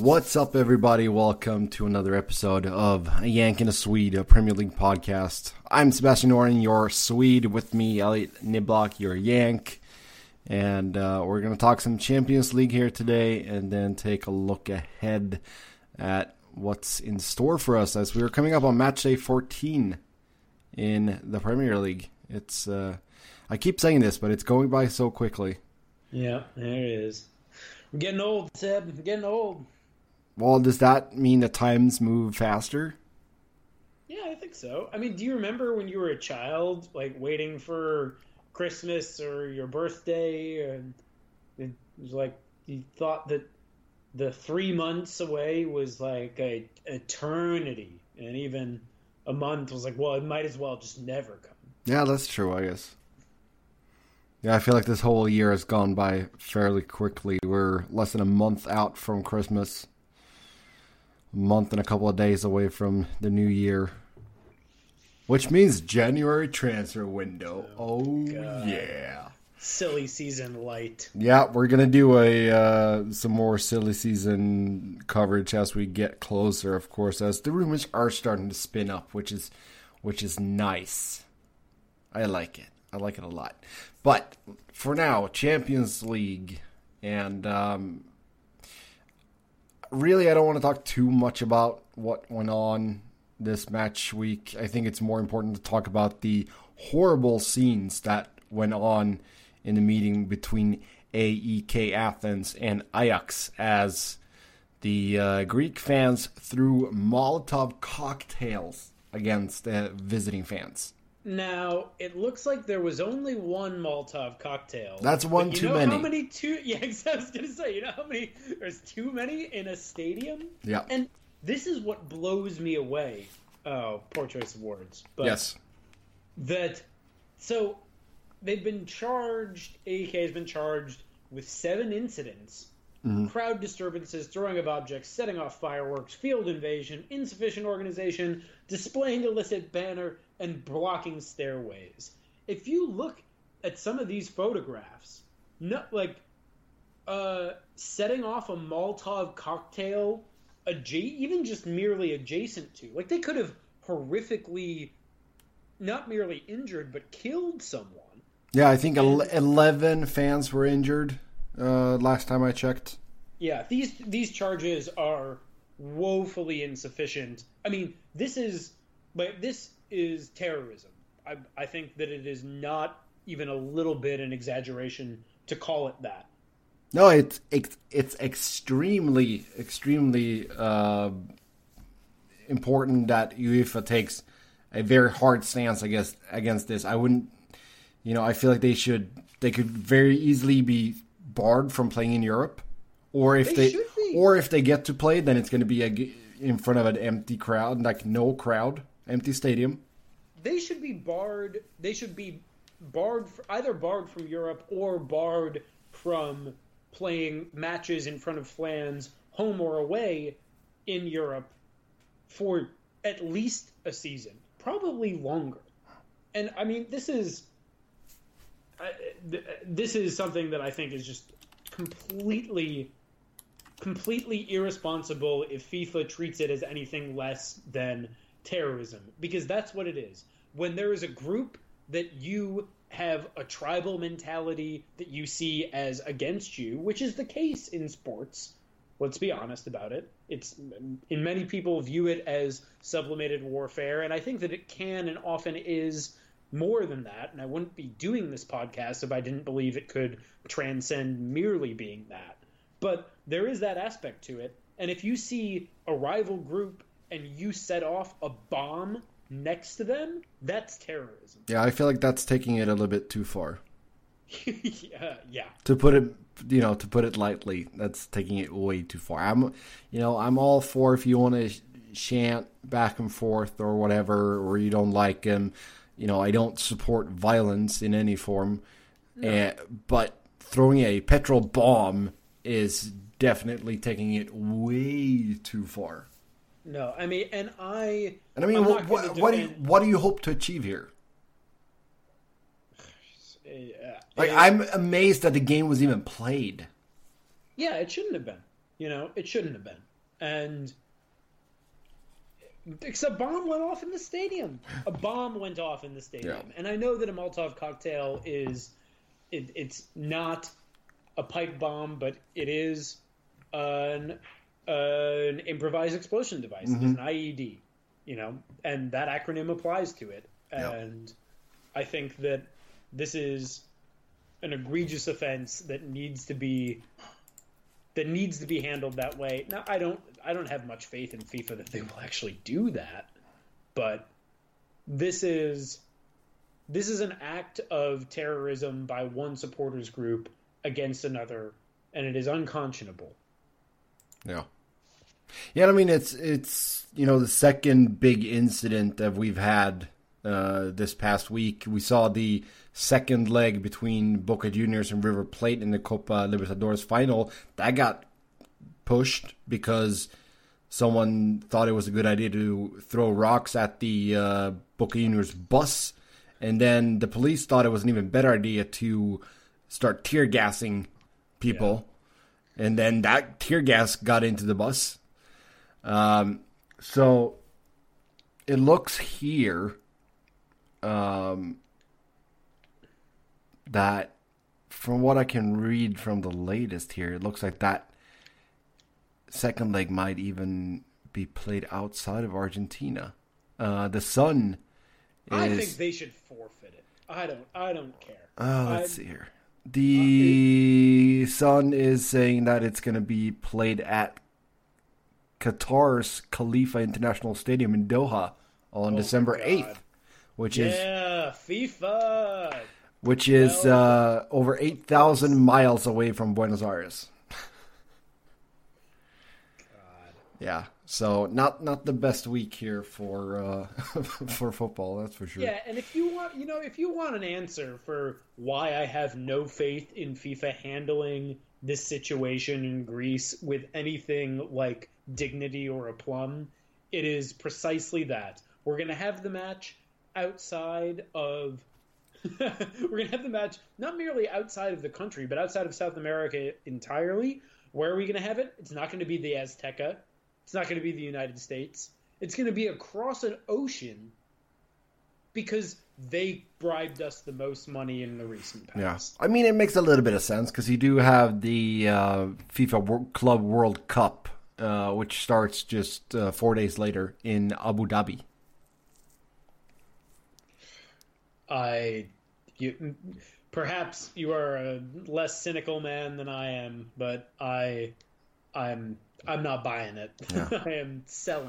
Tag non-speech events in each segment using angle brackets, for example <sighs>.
What's up, everybody? Welcome to another episode of A Yank and a Swede, a Premier League podcast. I'm Sebastian Noren, your Swede. With me, Elliott Niblock, your Yank. And uh, we're going to talk some Champions League here today and then take a look ahead at what's in store for us as we are coming up on match day 14 in the Premier League. It's uh, I keep saying this, but it's going by so quickly. Yeah, there it is. I'm getting old, Seb. I'm getting old. Well, does that mean the times move faster? Yeah, I think so. I mean, do you remember when you were a child, like waiting for Christmas or your birthday, and it was like you thought that the three months away was like a eternity, and even a month was like, well, it might as well just never come. Yeah, that's true, I guess. Yeah, I feel like this whole year has gone by fairly quickly. We're less than a month out from Christmas month and a couple of days away from the new year. Which means January transfer window. Oh, oh yeah. Silly season light. Yeah, we're gonna do a uh, some more silly season coverage as we get closer, of course, as the rumors are starting to spin up, which is which is nice. I like it. I like it a lot. But for now, Champions League and um, really, I don't want to talk too much about what went on this match week. I think it's more important to talk about the horrible scenes that went on in the meeting between AEK Athens and Ajax as the uh, Greek fans threw Molotov cocktails against the visiting fans. Now it looks like there was only one Molotov cocktail. That's one too many. You know how many two? <laughs> Yeah, I was gonna say. You know how many? There's too many in a stadium. Yeah. And this is what blows me away. Oh, poor choice of words. But yes. That. So, they've been charged. AEK has been charged with seven incidents. Mm-hmm. Crowd disturbances, throwing of objects, setting off fireworks, field invasion, insufficient organization, displaying illicit banner, and blocking stairways. If you look at some of these photographs, no, like uh, setting off a Molotov cocktail, adja- even just merely adjacent to, like they could have horrifically, not merely injured but killed someone. Yeah, I think and, eleven fans were injured uh, last time I checked. Yeah, these these charges are woefully insufficient. I mean, this is, but this is terrorism. I, I think that it is not even a little bit an exaggeration to call it that. No, it's it's, it's extremely extremely uh, important that UEFA takes a very hard stance against against this. I wouldn't, you know, I feel like they should they could very easily be barred from playing in Europe, or if they, they or if they get to play, then it's going to be a, in front of an empty crowd, like no crowd empty stadium. They should be barred. They should be barred, either barred from Europe or barred from playing matches in front of fans, home or away, in Europe for at least a season, probably longer. And I mean, this is uh, this is something that I think is just completely completely irresponsible if FIFA treats it as anything less than terrorism because that's what it is. When there is a group that you have a tribal mentality that you see as against you, which is the case in sports. Let's be honest about it. It's in many people view it as sublimated warfare, and I think that it can and often is more than that. And I wouldn't be doing this podcast if I didn't believe it could transcend merely being that. But there is that aspect to it. And if you see a rival group and you set off a bomb next to them, that's terrorism. Yeah, I feel like that's taking it a little bit too far. <laughs> yeah, yeah. To put it you know, to put it lightly, that's taking it way too far. I'm, you know, I'm all for if you want to chant back and forth or whatever, or you don't like him. You know, I don't support violence in any form, no. uh, but throwing a petrol bomb is definitely taking it way too far. No, I mean, and I. And I mean, what, what, what, do you, what do you hope to achieve here? <sighs> Like I'm amazed that the game was even played. Yeah, it shouldn't have been. You know, it shouldn't have been. And a bomb went off in the stadium. A bomb went off in the stadium, yeah. and I know that a Molotov cocktail is it, it's not a pipe bomb, but it is an an improvised explosion device. Mm-hmm. It's an IED, you know, and that acronym applies to it. And I think that this is an egregious offense that needs to be that needs to be handled that way. Now, I don't I don't have much faith in FIFA that they will actually do that, but this is this is an act of terrorism by one supporters group against another, and it is unconscionable. Yeah. Yeah, I mean it's it's you know the second big incident that we've had uh, this past week. We saw the second leg between Boca Juniors and River Plate in the Copa Libertadores final. That got pushed because someone thought it was a good idea to throw rocks at the uh, Boca Juniors bus, and then the police thought it was an even better idea to start tear gassing people, yeah. and then that tear gas got into the bus. Um, so it looks here um, that from what I can read from the latest here, it looks like that second leg might even be played outside of Argentina. Uh, the Sun is... I think they should forfeit it. I don't. I don't care. Uh, let's I... see here. The uh, it... Sun is saying that it's going to be played at Qatar's Khalifa International Stadium in Doha on oh December eighth which yeah, is yeah, FIFA, which is uh, over eight thousand miles away from Buenos Aires. God. Yeah, so not not the best week here for uh, <laughs> for football, that's for sure. Yeah, and if you want, you know, if you want an answer for why I have no faith in FIFA handling this situation in Greece with anything like dignity or aplomb, it is precisely that. We're going to have the match outside of <laughs> we're gonna have the match not merely outside of the country, but outside of South America entirely. Where are we gonna have it? It's not gonna be the Azteca. It's not gonna be the United States. It's gonna be across an ocean because they bribed us the most money in the recent past. Yeah, I mean it makes a little bit of sense because you do have the uh, FIFA Club World Cup, uh, which starts just uh, four days later in Abu Dhabi. I, you, perhaps you are a less cynical man than I am, but I, I'm, I'm not buying it. Yeah. <laughs> I am selling.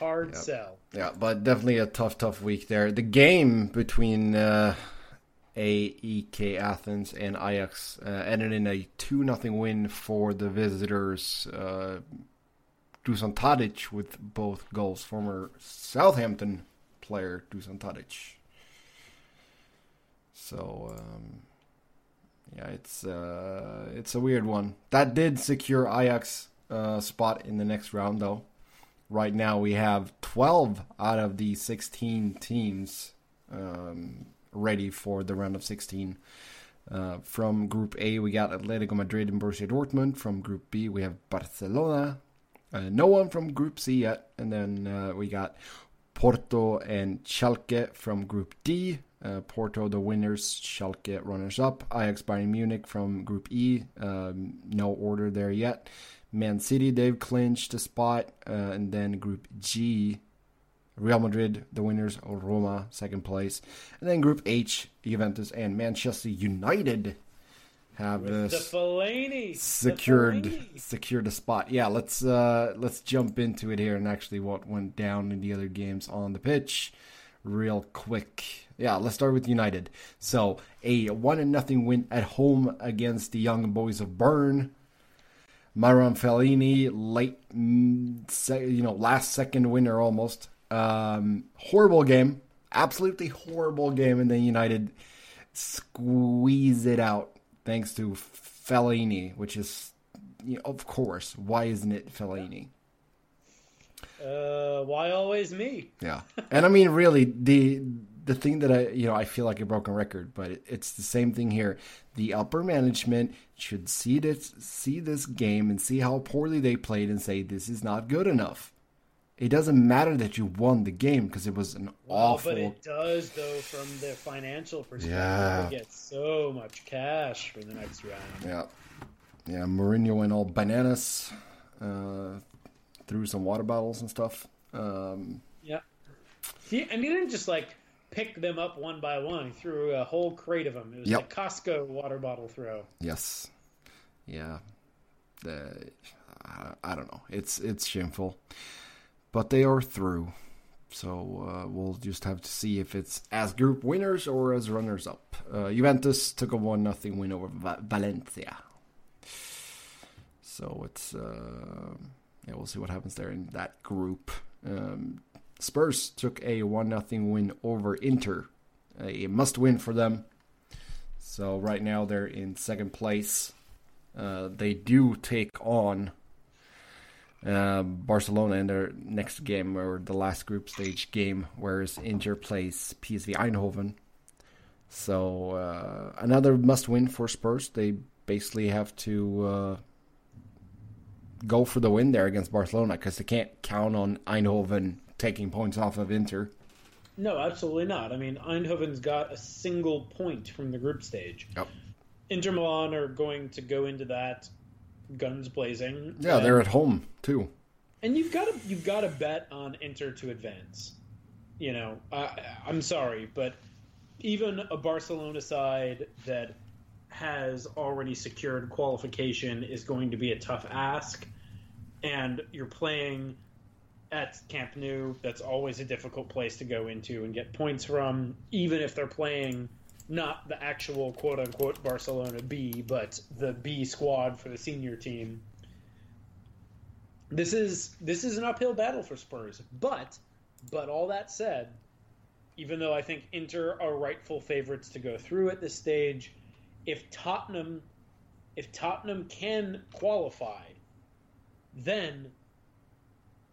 Hard yeah. sell. Yeah, but definitely a tough, tough week there. The game between uh, AEK Athens and Ajax uh, ended in a 2 0 win for the visitors. Uh, Dusan Tadic with both goals, former Southampton player Dusan Tadic. So um, yeah, it's uh, it's a weird one. That did secure Ajax uh, spot in the next round though. Right now we have 12 out of the 16 teams um, ready for the round of 16. Uh, from Group A, we got Atletico Madrid and Borussia Dortmund. From Group B, we have Barcelona. Uh, no one from Group C yet. And then uh, we got Porto and Schalke from Group D. Uh, Porto, the winners, Schalke, runners up. Ajax, Bayern Munich from Group E. Um, no order there yet. Man City, they've clinched a spot. Uh, and then Group G, Real Madrid, the winners, Roma, second place. And then Group H, Juventus and Manchester United have the secured the secured a spot. Yeah, let's uh, let's jump into it here and actually what went down in the other games on the pitch. real quick. Yeah, let's start with United. So a one and nothing win at home against the young boys of Bern. Marouane Fellaini, late, you know, last second winner almost. Um, horrible game, absolutely horrible game, and then United squeeze it out thanks to Fellaini, which is, you know, of course, why isn't it Fellaini? Uh, why always me? Yeah, and I mean, really, the the thing that I, you know, I feel like a broken record, but it, it's the same thing here. The upper management should see this, see this game and see how poorly they played, and say this is not good enough. It doesn't matter that you won the game because it was an awful. But it does, though, from the financial perspective. Yeah. You get so much cash for the next round. Yeah, yeah. Mourinho went all bananas. Uh, threw some water bottles and stuff. Um, yeah. He, and he didn't just like pick them up one by one. He threw a whole crate of them. It was yep. a Costco water bottle throw. Yes. Yeah. The, I, I don't know. It's it's shameful, but they are through. So uh, we'll just have to see if it's as group winners or as runners up. Uh, Juventus took a one nothing win over Va- Valencia. So it's. Uh, yeah, we'll see what happens there in that group. Um, Spurs took a one nothing win over Inter, a must win for them. So right now they're in second place. Uh, they do take on uh, Barcelona in their next game or the last group stage game, whereas Inter plays PSV Eindhoven. So uh, another must win for Spurs. They basically have to uh, go for the win there against Barcelona because they can't count on Eindhoven taking points off of Inter. No, absolutely not. I mean, Eindhoven's got a single point from the group stage. Yep. Inter Milan are going to go into that guns blazing. Yeah, and, they're at home too. And you've got to you've got to bet on Inter to advance. You know, I, I'm sorry, but even a Barcelona side that has already secured qualification is going to be a tough ask. And you're playing at Camp Nou. That's always a difficult place to go into and get points from, even if they're playing not the actual quote unquote Barcelona B, but the B squad for the senior team. This is this is an uphill battle for Spurs. But but all that said, even though I think Inter are rightful favorites to go through at this stage, if Tottenham if Tottenham can qualify, then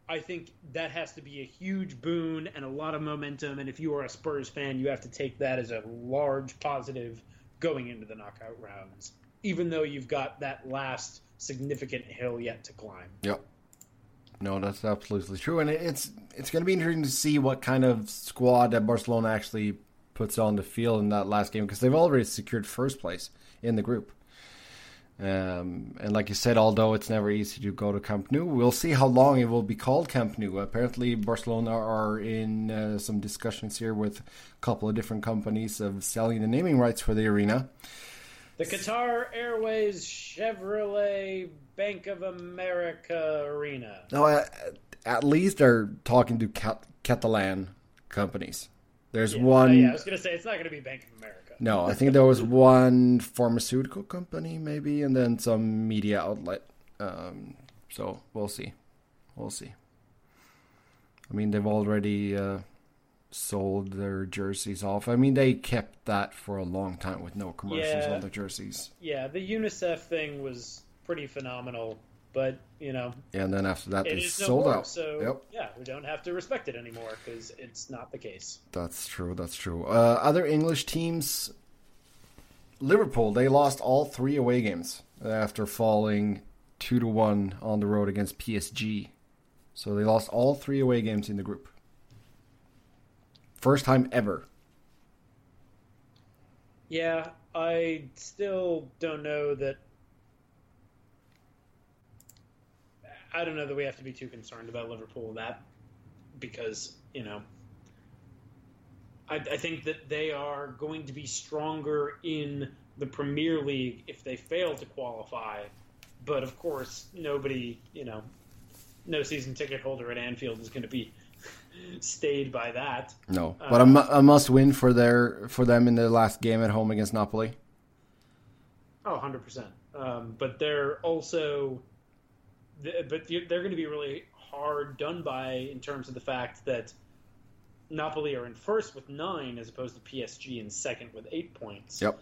I think that has to be a huge boon and a lot of momentum. And if you are a Spurs fan, you have to take that as a large positive going into the knockout rounds, even though you've got that last significant hill yet to climb. Yep. No, that's absolutely true, and it's it's going to be interesting to see what kind of squad that Barcelona actually puts on the field in that last game because they've already secured first place in the group. Um, and like you said, although it's never easy to go to Camp Nou, we'll see how long it will be called Camp Nou. Apparently, Barcelona are in uh, some discussions here with a couple of different companies of selling the naming rights for the arena. The Qatar Airways Chevrolet Bank of America Arena. No, at least they're talking to Catalan companies. There's yeah, one. yeah, I was gonna say it's not gonna be Bank of America. No, I think there was one pharmaceutical company maybe, and then some media outlet. Um, so we'll see, we'll see. I mean, they've already uh, sold their jerseys off. I mean, they kept that for a long time with no commercials yeah. on the jerseys. Yeah, the UNICEF thing was pretty phenomenal but you know. And then after that, they sold no more, out. So yep. yeah, we don't have to respect it anymore because it's not the case. That's true. That's true. Uh, other English teams, Liverpool, they lost all three away games after falling two to one on the road against PSG. So they lost all three away games in the group. First time ever. Yeah, I still don't know that I don't know that we have to be too concerned about Liverpool that because you know I, I, think that they are going to be stronger in the Premier League if they fail to qualify. But of course, nobody, you know, no season ticket holder at Anfield is going to be <laughs> stayed by that. No, but a, a must win for their for them in the last game at home against Napoli. Oh, 100 percent. Um, but they're also, but they're going to be really hard done by in terms of the fact that Napoli are in first with nine as opposed to PSG in second with eight points. Yep.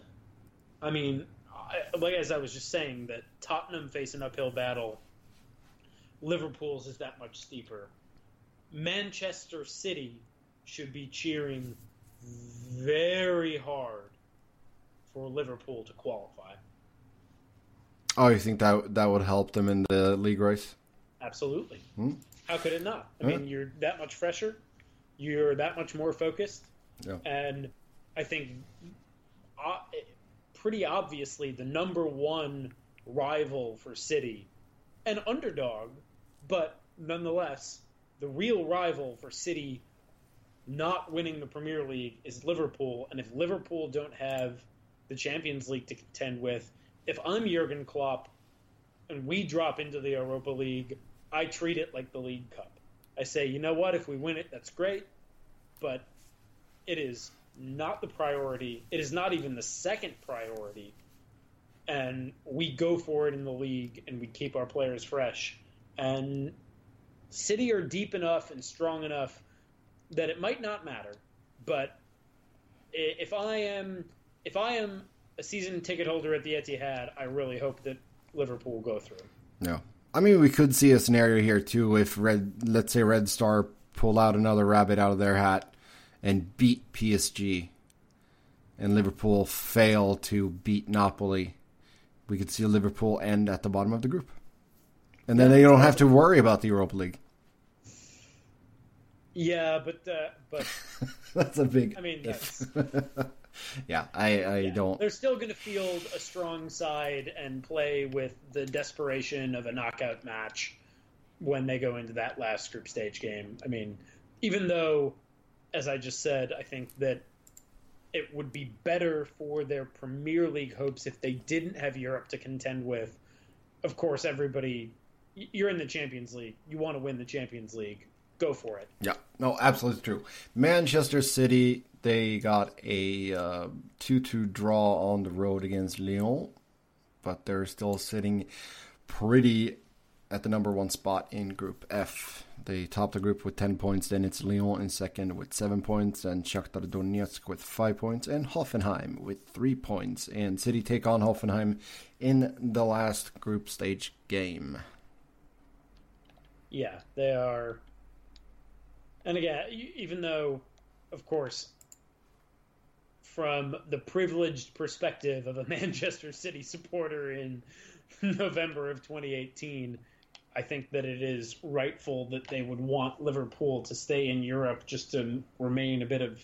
I mean, I, like as I was just saying, that Tottenham face an uphill battle. Liverpool's is that much steeper. Manchester City should be cheering very hard for Liverpool to qualify. Oh, you think that that would help them in the league race? Absolutely. Hmm. How could it not? I Yeah. mean, you're that much fresher, you're that much more focused, Yeah. and I think uh, pretty obviously the number one rival for City, an underdog, but nonetheless the real rival for City not winning the Premier League is Liverpool, and if Liverpool don't have the Champions League to contend with, if I'm Jurgen Klopp and we drop into the Europa League, I treat it like the League Cup. I say, you know what? If we win it, that's great, but it is not the priority. It is not even the second priority. And we go for it in the league and we keep our players fresh. And City are deep enough and strong enough that it might not matter. But if I am if I am a season ticket holder at the Etihad, I really hope that Liverpool will go through. No. I mean, we could see a scenario here too if Red, let's say Red Star pull out another rabbit out of their hat and beat PSG, and Liverpool fail to beat Napoli. We could see Liverpool end at the bottom of the group, and then they don't have to worry about the Europa League. Yeah, but uh, but <laughs> That's a big. I mean, that's, <laughs> yeah, I, I yeah. don't. They're still going to field a strong side and play with the desperation of a knockout match when they go into that last group stage game. I mean, even though, as I just said, I think that it would be better for their Premier League hopes if they didn't have Europe to contend with. Of course, everybody, you're in the Champions League. You want to win the Champions League. Go for it. Yeah, no, absolutely true. Manchester City, they got a uh, 2 2 draw on the road against Lyon, but they're still sitting pretty at the number one spot in Group F. They top the group with 10 points, then it's Lyon in second with 7 points, and Shakhtar Donetsk with 5 points, and Hoffenheim with 3 points. And City take on Hoffenheim in the last group stage game. Yeah, they are. And again, even though, of course, from the privileged perspective of a <laughs> Manchester City supporter in <laughs> November of 2018, I think that it is rightful that they would want Liverpool to stay in Europe just to remain a bit of,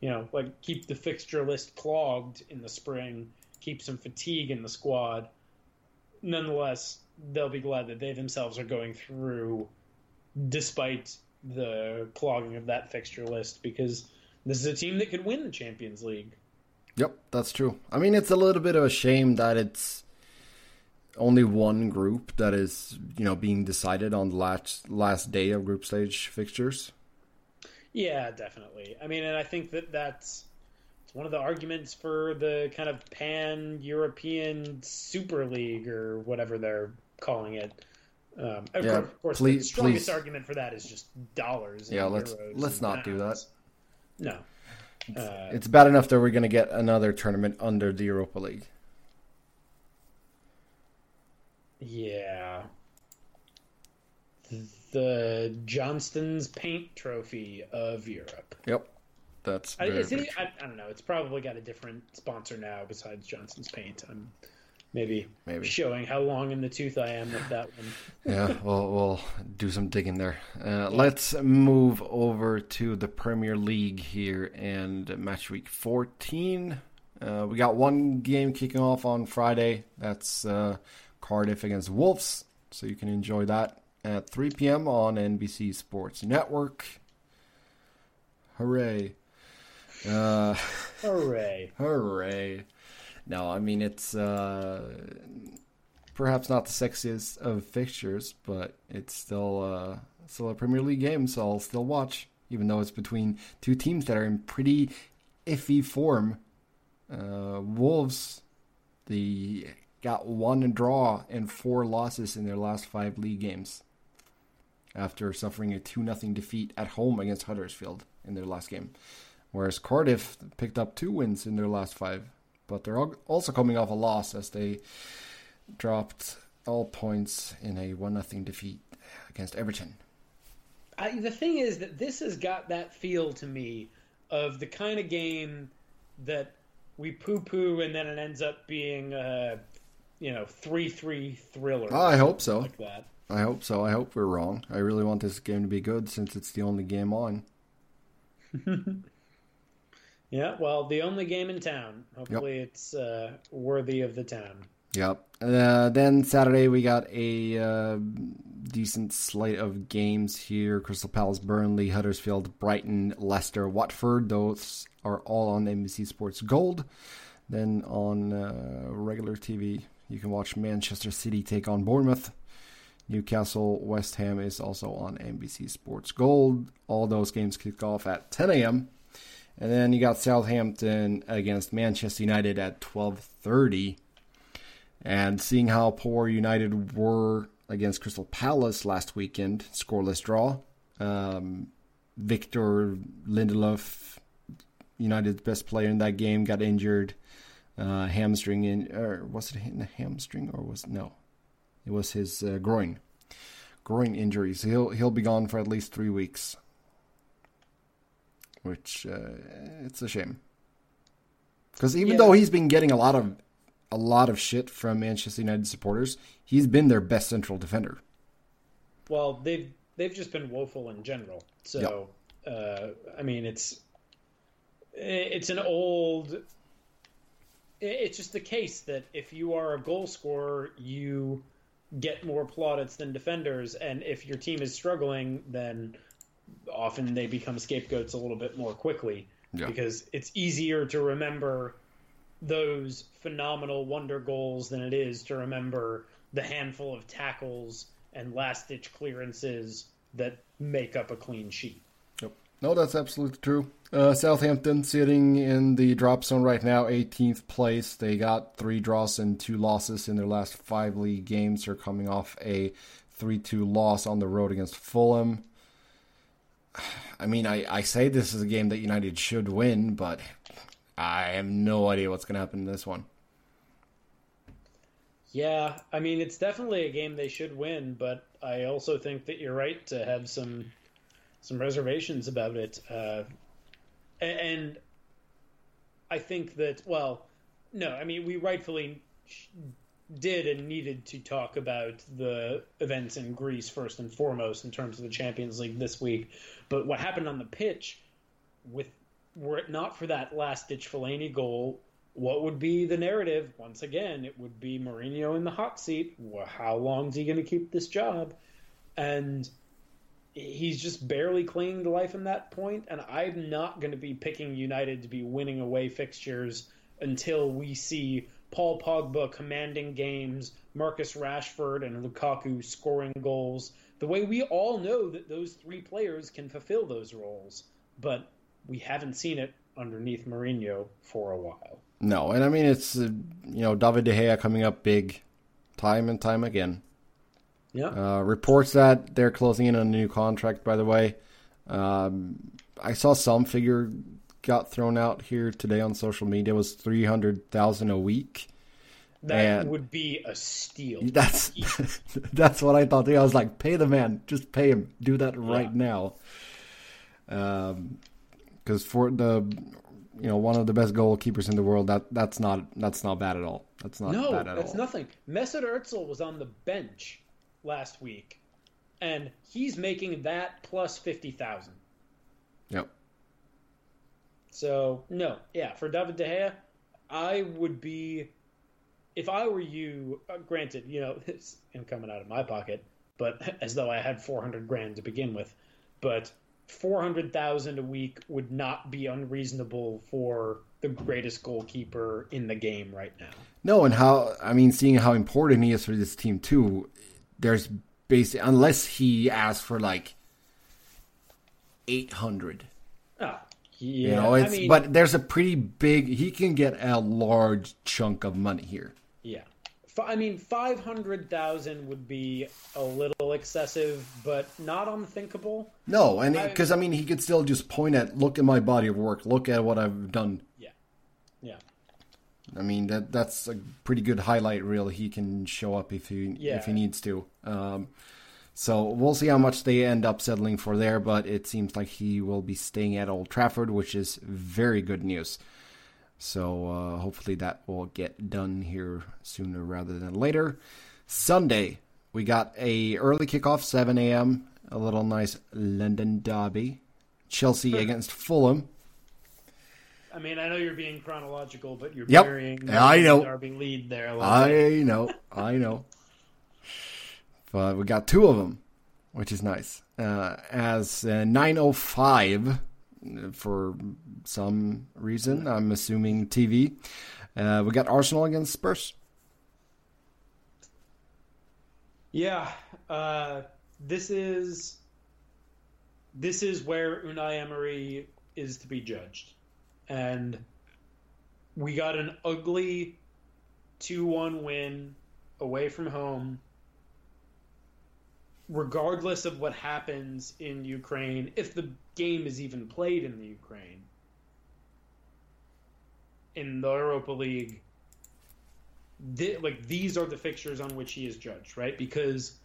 you know, like keep the fixture list clogged in the spring, keep some fatigue in the squad. Nonetheless, they'll be glad that they themselves are going through despite the clogging of that fixture list because this is a team that could win the Champions League. Yep, that's true. I mean, it's a little bit of a shame that it's only one group that is, you know, being decided on the last last day of group stage fixtures. Yeah, definitely. I mean, and I think that that's it's one of the arguments for the kind of pan European Super League or whatever they're calling it. Um, of, Yeah, course, of course, the please- strongest please. argument for that is just dollars. Yeah, and let's- let's not do that. No. Uh, It's bad enough that we're going to get another tournament under the Europa League. Yeah. The Johnstone's Paint Trophy of Europe. Yep, that's I, it. I, I don't know. It's probably got a different sponsor now besides Johnstone's Paint. I'm maybe, Maybe. showing how long in the tooth I am with that one. yeah, we'll we'll do some digging there. Uh, let's move over to the Premier League here and match week 14. Uh, we got one game kicking off on Friday. That's uh, Cardiff against Wolves, so you can enjoy that at 3 p.m. on NBC Sports Network. Hooray! Uh, <laughs> Hooray! Hooray. No, I mean it's uh perhaps not the sexiest of fixtures, but it's still uh still a Premier League game, so I'll still watch, even though it's between two teams that are in pretty iffy form. Uh, Wolves, the got one draw and four losses in their last five league games after suffering a 2 0 defeat at home against Huddersfield in their last game. Whereas Cardiff picked up two wins in their last five, but they're also coming off a loss as they dropped all points in a 1 0 defeat against Everton. I, the thing is that this has got that feel to me of the kind of game that we poo poo and then it ends up being a you know three three thriller. I hope so. Like that. I hope so. I hope we're wrong. I really want this game to be good since it's the only game on. <laughs> yeah, well, the only game in town. Hopefully, yep. it's uh, worthy of the town. Yep. Uh, then Saturday we got a uh, decent slate of games here: Crystal Palace, Burnley, Huddersfield, Brighton, Leicester, Watford. Those are all on NBC Sports Gold. Then on uh, regular TV, you can watch Manchester City take on Bournemouth. Newcastle West Ham is also on NBC Sports Gold. All those games kick off at 10 a.m. And then you got Southampton against Manchester United at 12:30. And seeing how poor United were against Crystal Palace last weekend, scoreless draw. Um, Victor Lindelof, United's best player in that game, got injured. Uh, hamstring in, or was it in the hamstring or was no? It was his uh, groin, groin injury. So he'll he'll be gone for at least three weeks, which uh, it's a shame. Because even yeah. though he's been getting a lot of a lot of shit from Manchester United supporters, he's been their best central defender. Well, they've they've just been woeful in general. So yep. uh, I mean, it's it's an old. It's just the case that if you are a goal scorer, you get more plaudits than defenders, and if your team is struggling, then often they become scapegoats a little bit more quickly yeah. because it's easier to remember those phenomenal wonder goals than it is to remember the handful of tackles and last ditch clearances that make up a clean sheet. Yep. No, that's absolutely true. Uh, Southampton sitting in the drop zone right now, 18th place. They got three draws and two losses in their last five league games. They're coming off a 3 2 loss on the road against Fulham. <sighs> I mean, I, I say this is a game that United should win, but I have no idea what's going to happen in this one. Yeah, I mean, it's definitely a game they should win, but I also think that you're right to have some some reservations about it. Uh, and I think that well, no, I mean we rightfully did and needed to talk about the events in Greece first and foremost in terms of the Champions League this week. But what happened on the pitch, with were it not for that last ditch Fellaini goal, what would be the narrative? Once again, it would be Mourinho in the hot seat. Well, how long is he going to keep this job? And he's just barely clinging to life in that point. point, and I'm not going to be picking United to be winning away fixtures until we see Paul Pogba commanding games, Marcus Rashford and Lukaku scoring goals. The way we all know that those three players can fulfill those roles, but we haven't seen it underneath Mourinho for a while. No, and I mean it's uh, you know David De Gea coming up big, time and time again. Yeah. Uh, reports that they're closing in on a new contract. By the way, um, I saw some figure got thrown out here today on social media was three hundred thousand a week. That and would be a steal. <laughs> That's <laughs> that's what I thought. I was like, pay the man, just pay him. Do that right yeah. now. Um, because for the you know one of the best goalkeepers in the world, that that's not that's not bad at all. That's not no, bad at all. that's all. nothing. Mesut Özil was on the bench last week, and he's making that plus fifty thousand. Yep. So no, yeah, for David De Gea, I would be, if I were you. Uh, granted, you know <laughs> it's coming out of my pocket, but <laughs> as though I had four hundred grand to begin with, but four hundred thousand a week would not be unreasonable for the greatest goalkeeper in the game right now. No, and how I mean, seeing how important he is for this team too, there's basically unless he asks for like eight hundred. Oh, yeah. You know, it's I mean, but there's a pretty big. He can get a large chunk of money here. yeah. I mean, five hundred thousand would be a little excessive, but not unthinkable. No, and because I mean, he could still just point at, look at my body of work, look at what I've done. Yeah, yeah. I mean, that that's a pretty good highlight reel. He can show up if he Yeah. if he needs to. Um, so we'll see how much they end up settling for there, but it seems like he will be staying at Old Trafford, which is very good news. So uh, hopefully that will get done here sooner rather than later. Sunday, we got a early kickoff, 7 a.m. A little nice London derby. Chelsea against Fulham. I mean, I know you're being chronological, but you're Yep. burying I know. Derby lead there. A little bit. I know, I know. We got two of them, which is nice. Uh, as uh, 905 uh, for some reason, I'm assuming TV. Uh, we got Arsenal against Spurs. Yeah, this is this is where Unai Emery is to be judged, and we got an ugly two-one win away from home. Regardless of what happens in Ukraine, if the game is even played in the Ukraine, in the Europa League, thi- like these are the fixtures on which he is judged, right? Because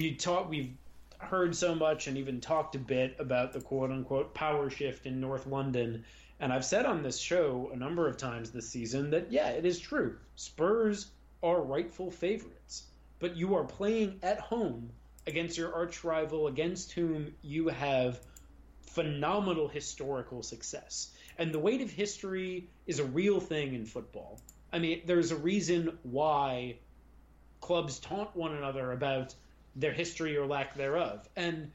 we talk, we've heard so much and even talked a bit about the quote unquote power shift in North London. And I've said on this show a number of times this season that, yeah, it is true. Spurs are rightful favorites, but you are playing at home against your arch rival, against whom you have phenomenal historical success. And the weight of history is a real thing in football. I mean, there's a reason why clubs taunt one another about their history or lack thereof. And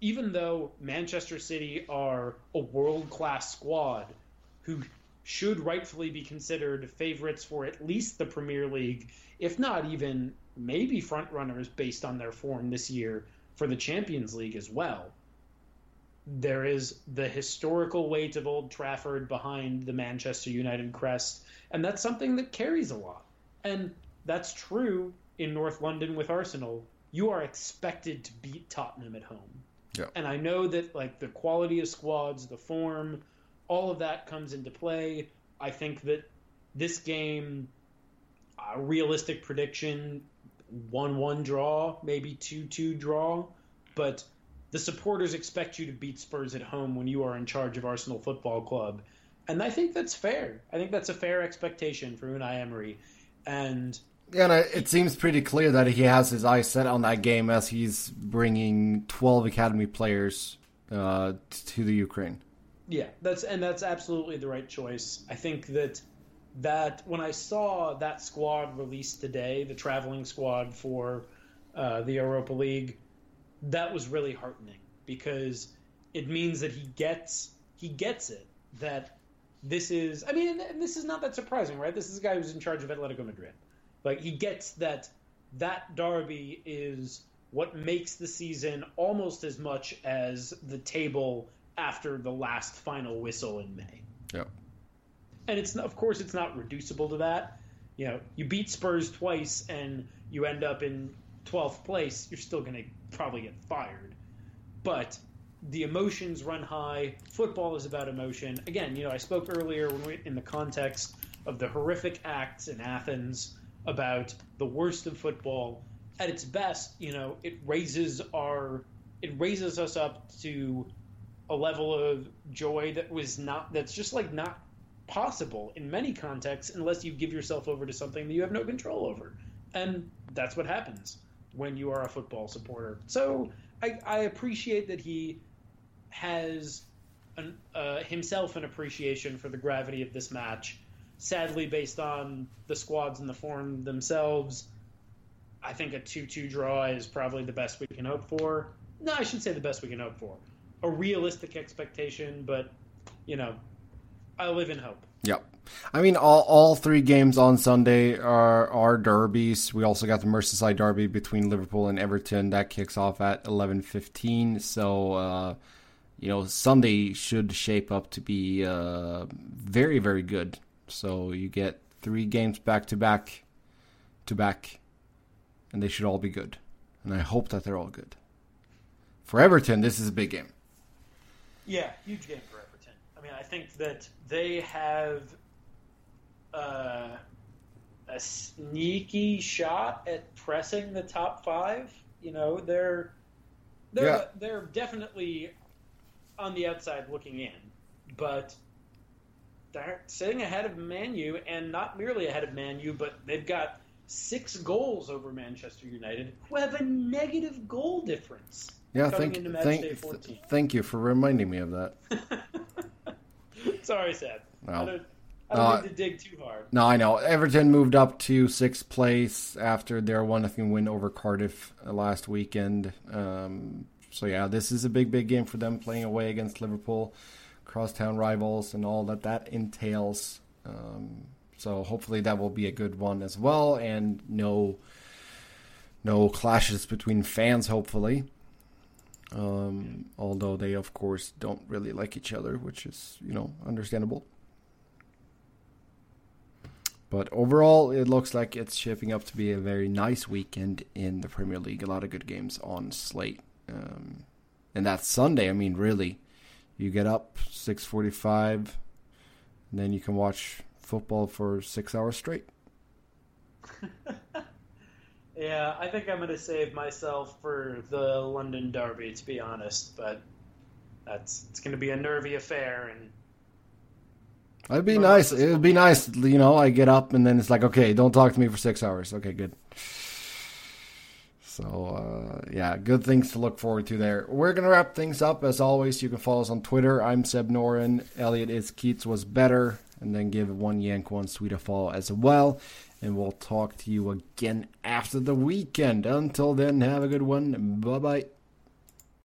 even though Manchester City are a world class squad who should rightfully be considered favorites for at least the Premier League, if not even maybe front runners based on their form this year for the Champions League as well. There is the historical weight of Old Trafford behind the Manchester United crest, and that's something that carries a lot. And that's true in North London with Arsenal. You are expected to beat Tottenham at home. Yeah. And I know that like the quality of squads, the form, all of that comes into play. I think that this game, a realistic prediction, one-one draw, maybe two-two draw, but the supporters expect you to beat Spurs at home when you are in charge of Arsenal Football Club, and I think that's fair. I think that's a fair expectation for Unai Emery, and Yeah, it seems pretty clear that he has his eyes set on that game as he's bringing 12 academy players uh, to the Ukraine. Yeah, that's and that's absolutely the right choice. I think that that when I saw that squad released today, the traveling squad for uh, the Europa League, that was really heartening because it means that he gets he gets it that this is. I mean, and this is not that surprising, right? This is a guy who's in charge of Atletico Madrid. Like he gets that that derby is what makes the season almost as much as the table after the last final whistle in May. Yeah. And it's of course it's not reducible to that. You know, you beat Spurs twice and you end up in 12th place, you're still going to probably get fired. But the emotions run high. Football is about emotion. Again, you know, I spoke earlier when we, in the context of the horrific acts in Athens about the worst of football. At its best, you know, it raises our it raises us up to a level of joy that was not that's just like not possible in many contexts unless you give yourself over to something that you have no control over. And that's what happens when you are a football supporter. So I, I appreciate that he has an, uh, himself an appreciation for the gravity of this match. Sadly, based on the squads and the form themselves, I think a 2 2 draw is probably the best we can hope for. No, I should say the best we can hope for. A realistic expectation, but, you know, I live in hope. Yep. I mean, all, all three games on Sunday are are derbies. We also got the Merseyside derby between Liverpool and Everton that kicks off at eleven fifteen. So, uh, you know, Sunday should shape up to be uh, very very good. So you get three games back to back, to back, and they should all be good. And I hope that they're all good. For Everton, this is a big game. Yeah, huge game for Everton. I mean, I think that they have uh, a sneaky shot at pressing the top five. You know, they're they're Yeah. they're definitely on the outside looking in, but they're sitting ahead of Manu, and not merely ahead of Manu, but they've got six goals over Manchester United, who have a negative goal difference. Yeah, thank thank th- thank you for reminding me of that. <laughs> Sorry, Seb. I don't, I don't Uh, need to dig too hard. No, I know. Everton moved up to sixth place after their one nothing win over Cardiff uh, last weekend. Um, so yeah, this is a big, big game for them playing away against Liverpool, crosstown rivals, and all that that entails. Um, so hopefully that will be a good one as well, and no, no clashes between fans. Hopefully. Um, although they, of course, don't really like each other, which is, you know, understandable. But overall, it looks like it's shaping up to be a very nice weekend in the Premier League. A lot of good games on slate, um, and that's Sunday. I mean, really, you get up six forty-five, and then you can watch football for six hours straight. <laughs> Yeah, I think I'm going to save myself for the London Derby, to be honest. But that's it's going to be a nervy affair, and It'd be nice. It'd be nice, you know. I get up and then it's like, okay, don't talk to me for six hours. Okay, good. So uh, yeah, good things to look forward to there. We're gonna wrap things up as always. You can follow us on Twitter. I'm Seb Noren. Elliott is Keats was better, and then give one Yank one Swede a follow as well. And we'll talk to you again after the weekend. Until then, have a good one. Bye bye.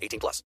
18 plus.